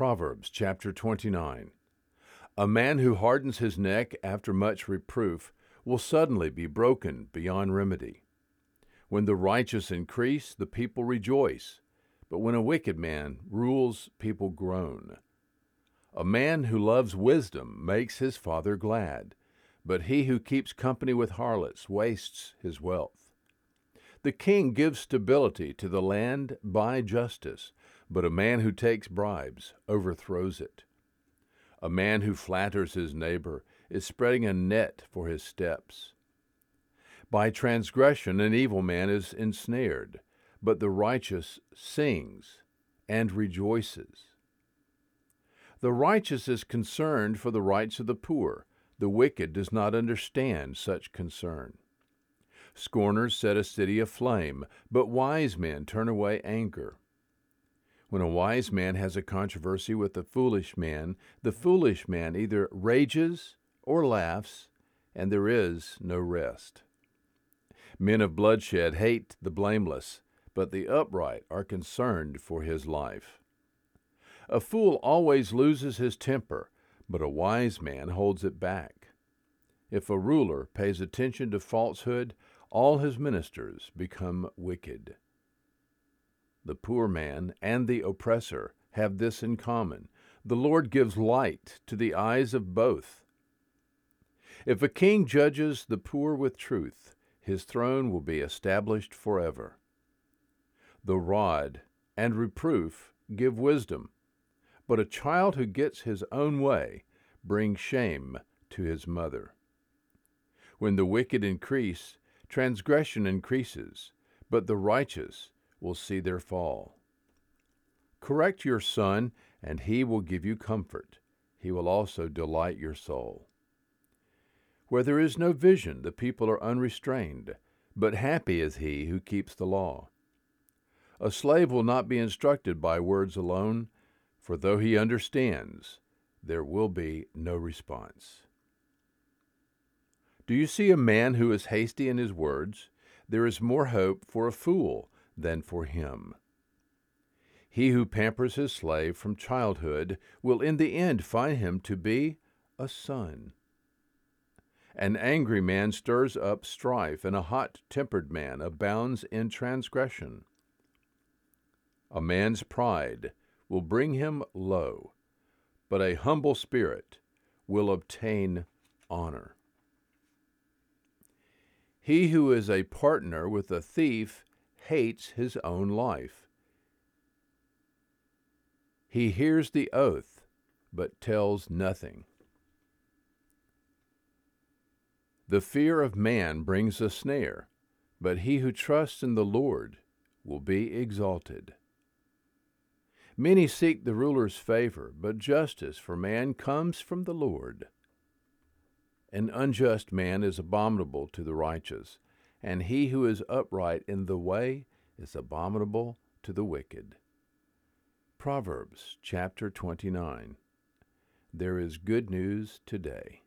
Proverbs chapter 29. A man who hardens his neck after much reproof will suddenly be broken beyond remedy. When the righteous increase, the people rejoice, but when a wicked man rules, people groan. A man who loves wisdom makes his father glad, but he who keeps company with harlots wastes his wealth. The king gives stability to the land by justice, but a man who takes bribes overthrows it. A man who flatters his neighbor is spreading a net for his steps. By transgression, an evil man is ensnared, but the righteous sings and rejoices. The righteous is concerned for the rights of the poor. The wicked does not understand such concern. Scorners set a city aflame, but wise men turn away anger. When a wise man has a controversy with a foolish man, the foolish man either rages or laughs, and there is no rest. Men of bloodshed hate the blameless, but the upright are concerned for his life. A fool always loses his temper, but a wise man holds it back. If a ruler pays attention to falsehood, all his ministers become wicked. The poor man and the oppressor have this in common. The Lord gives light to the eyes of both. If a king judges the poor with truth, his throne will be established forever. The rod and reproof give wisdom, but a child who gets his own way brings shame to his mother. When the wicked increase, transgression increases, but the righteous will see their fall. Correct your son, and he will give you comfort. He will also delight your soul. Where there is no vision, the people are unrestrained, but happy is he who keeps the law. A slave will not be instructed by words alone, for though he understands, there will be no response. Do you see a man who is hasty in his words? There is more hope for a fool than for him. He who pampers his slave from childhood will in the end find him to be a son. An angry man stirs up strife, and a hot tempered man abounds in transgression. A man's pride will bring him low, but a humble spirit will obtain honor. He who is a partner with a thief hates his own life. He hears the oath, but tells nothing. The fear of man brings a snare, but he who trusts in the Lord will be exalted. Many seek the ruler's favor, but justice for man comes from the Lord. An unjust man is abominable to the righteous and he who is upright in the way is abominable to the wicked. Proverbs chapter 29. There is good news today.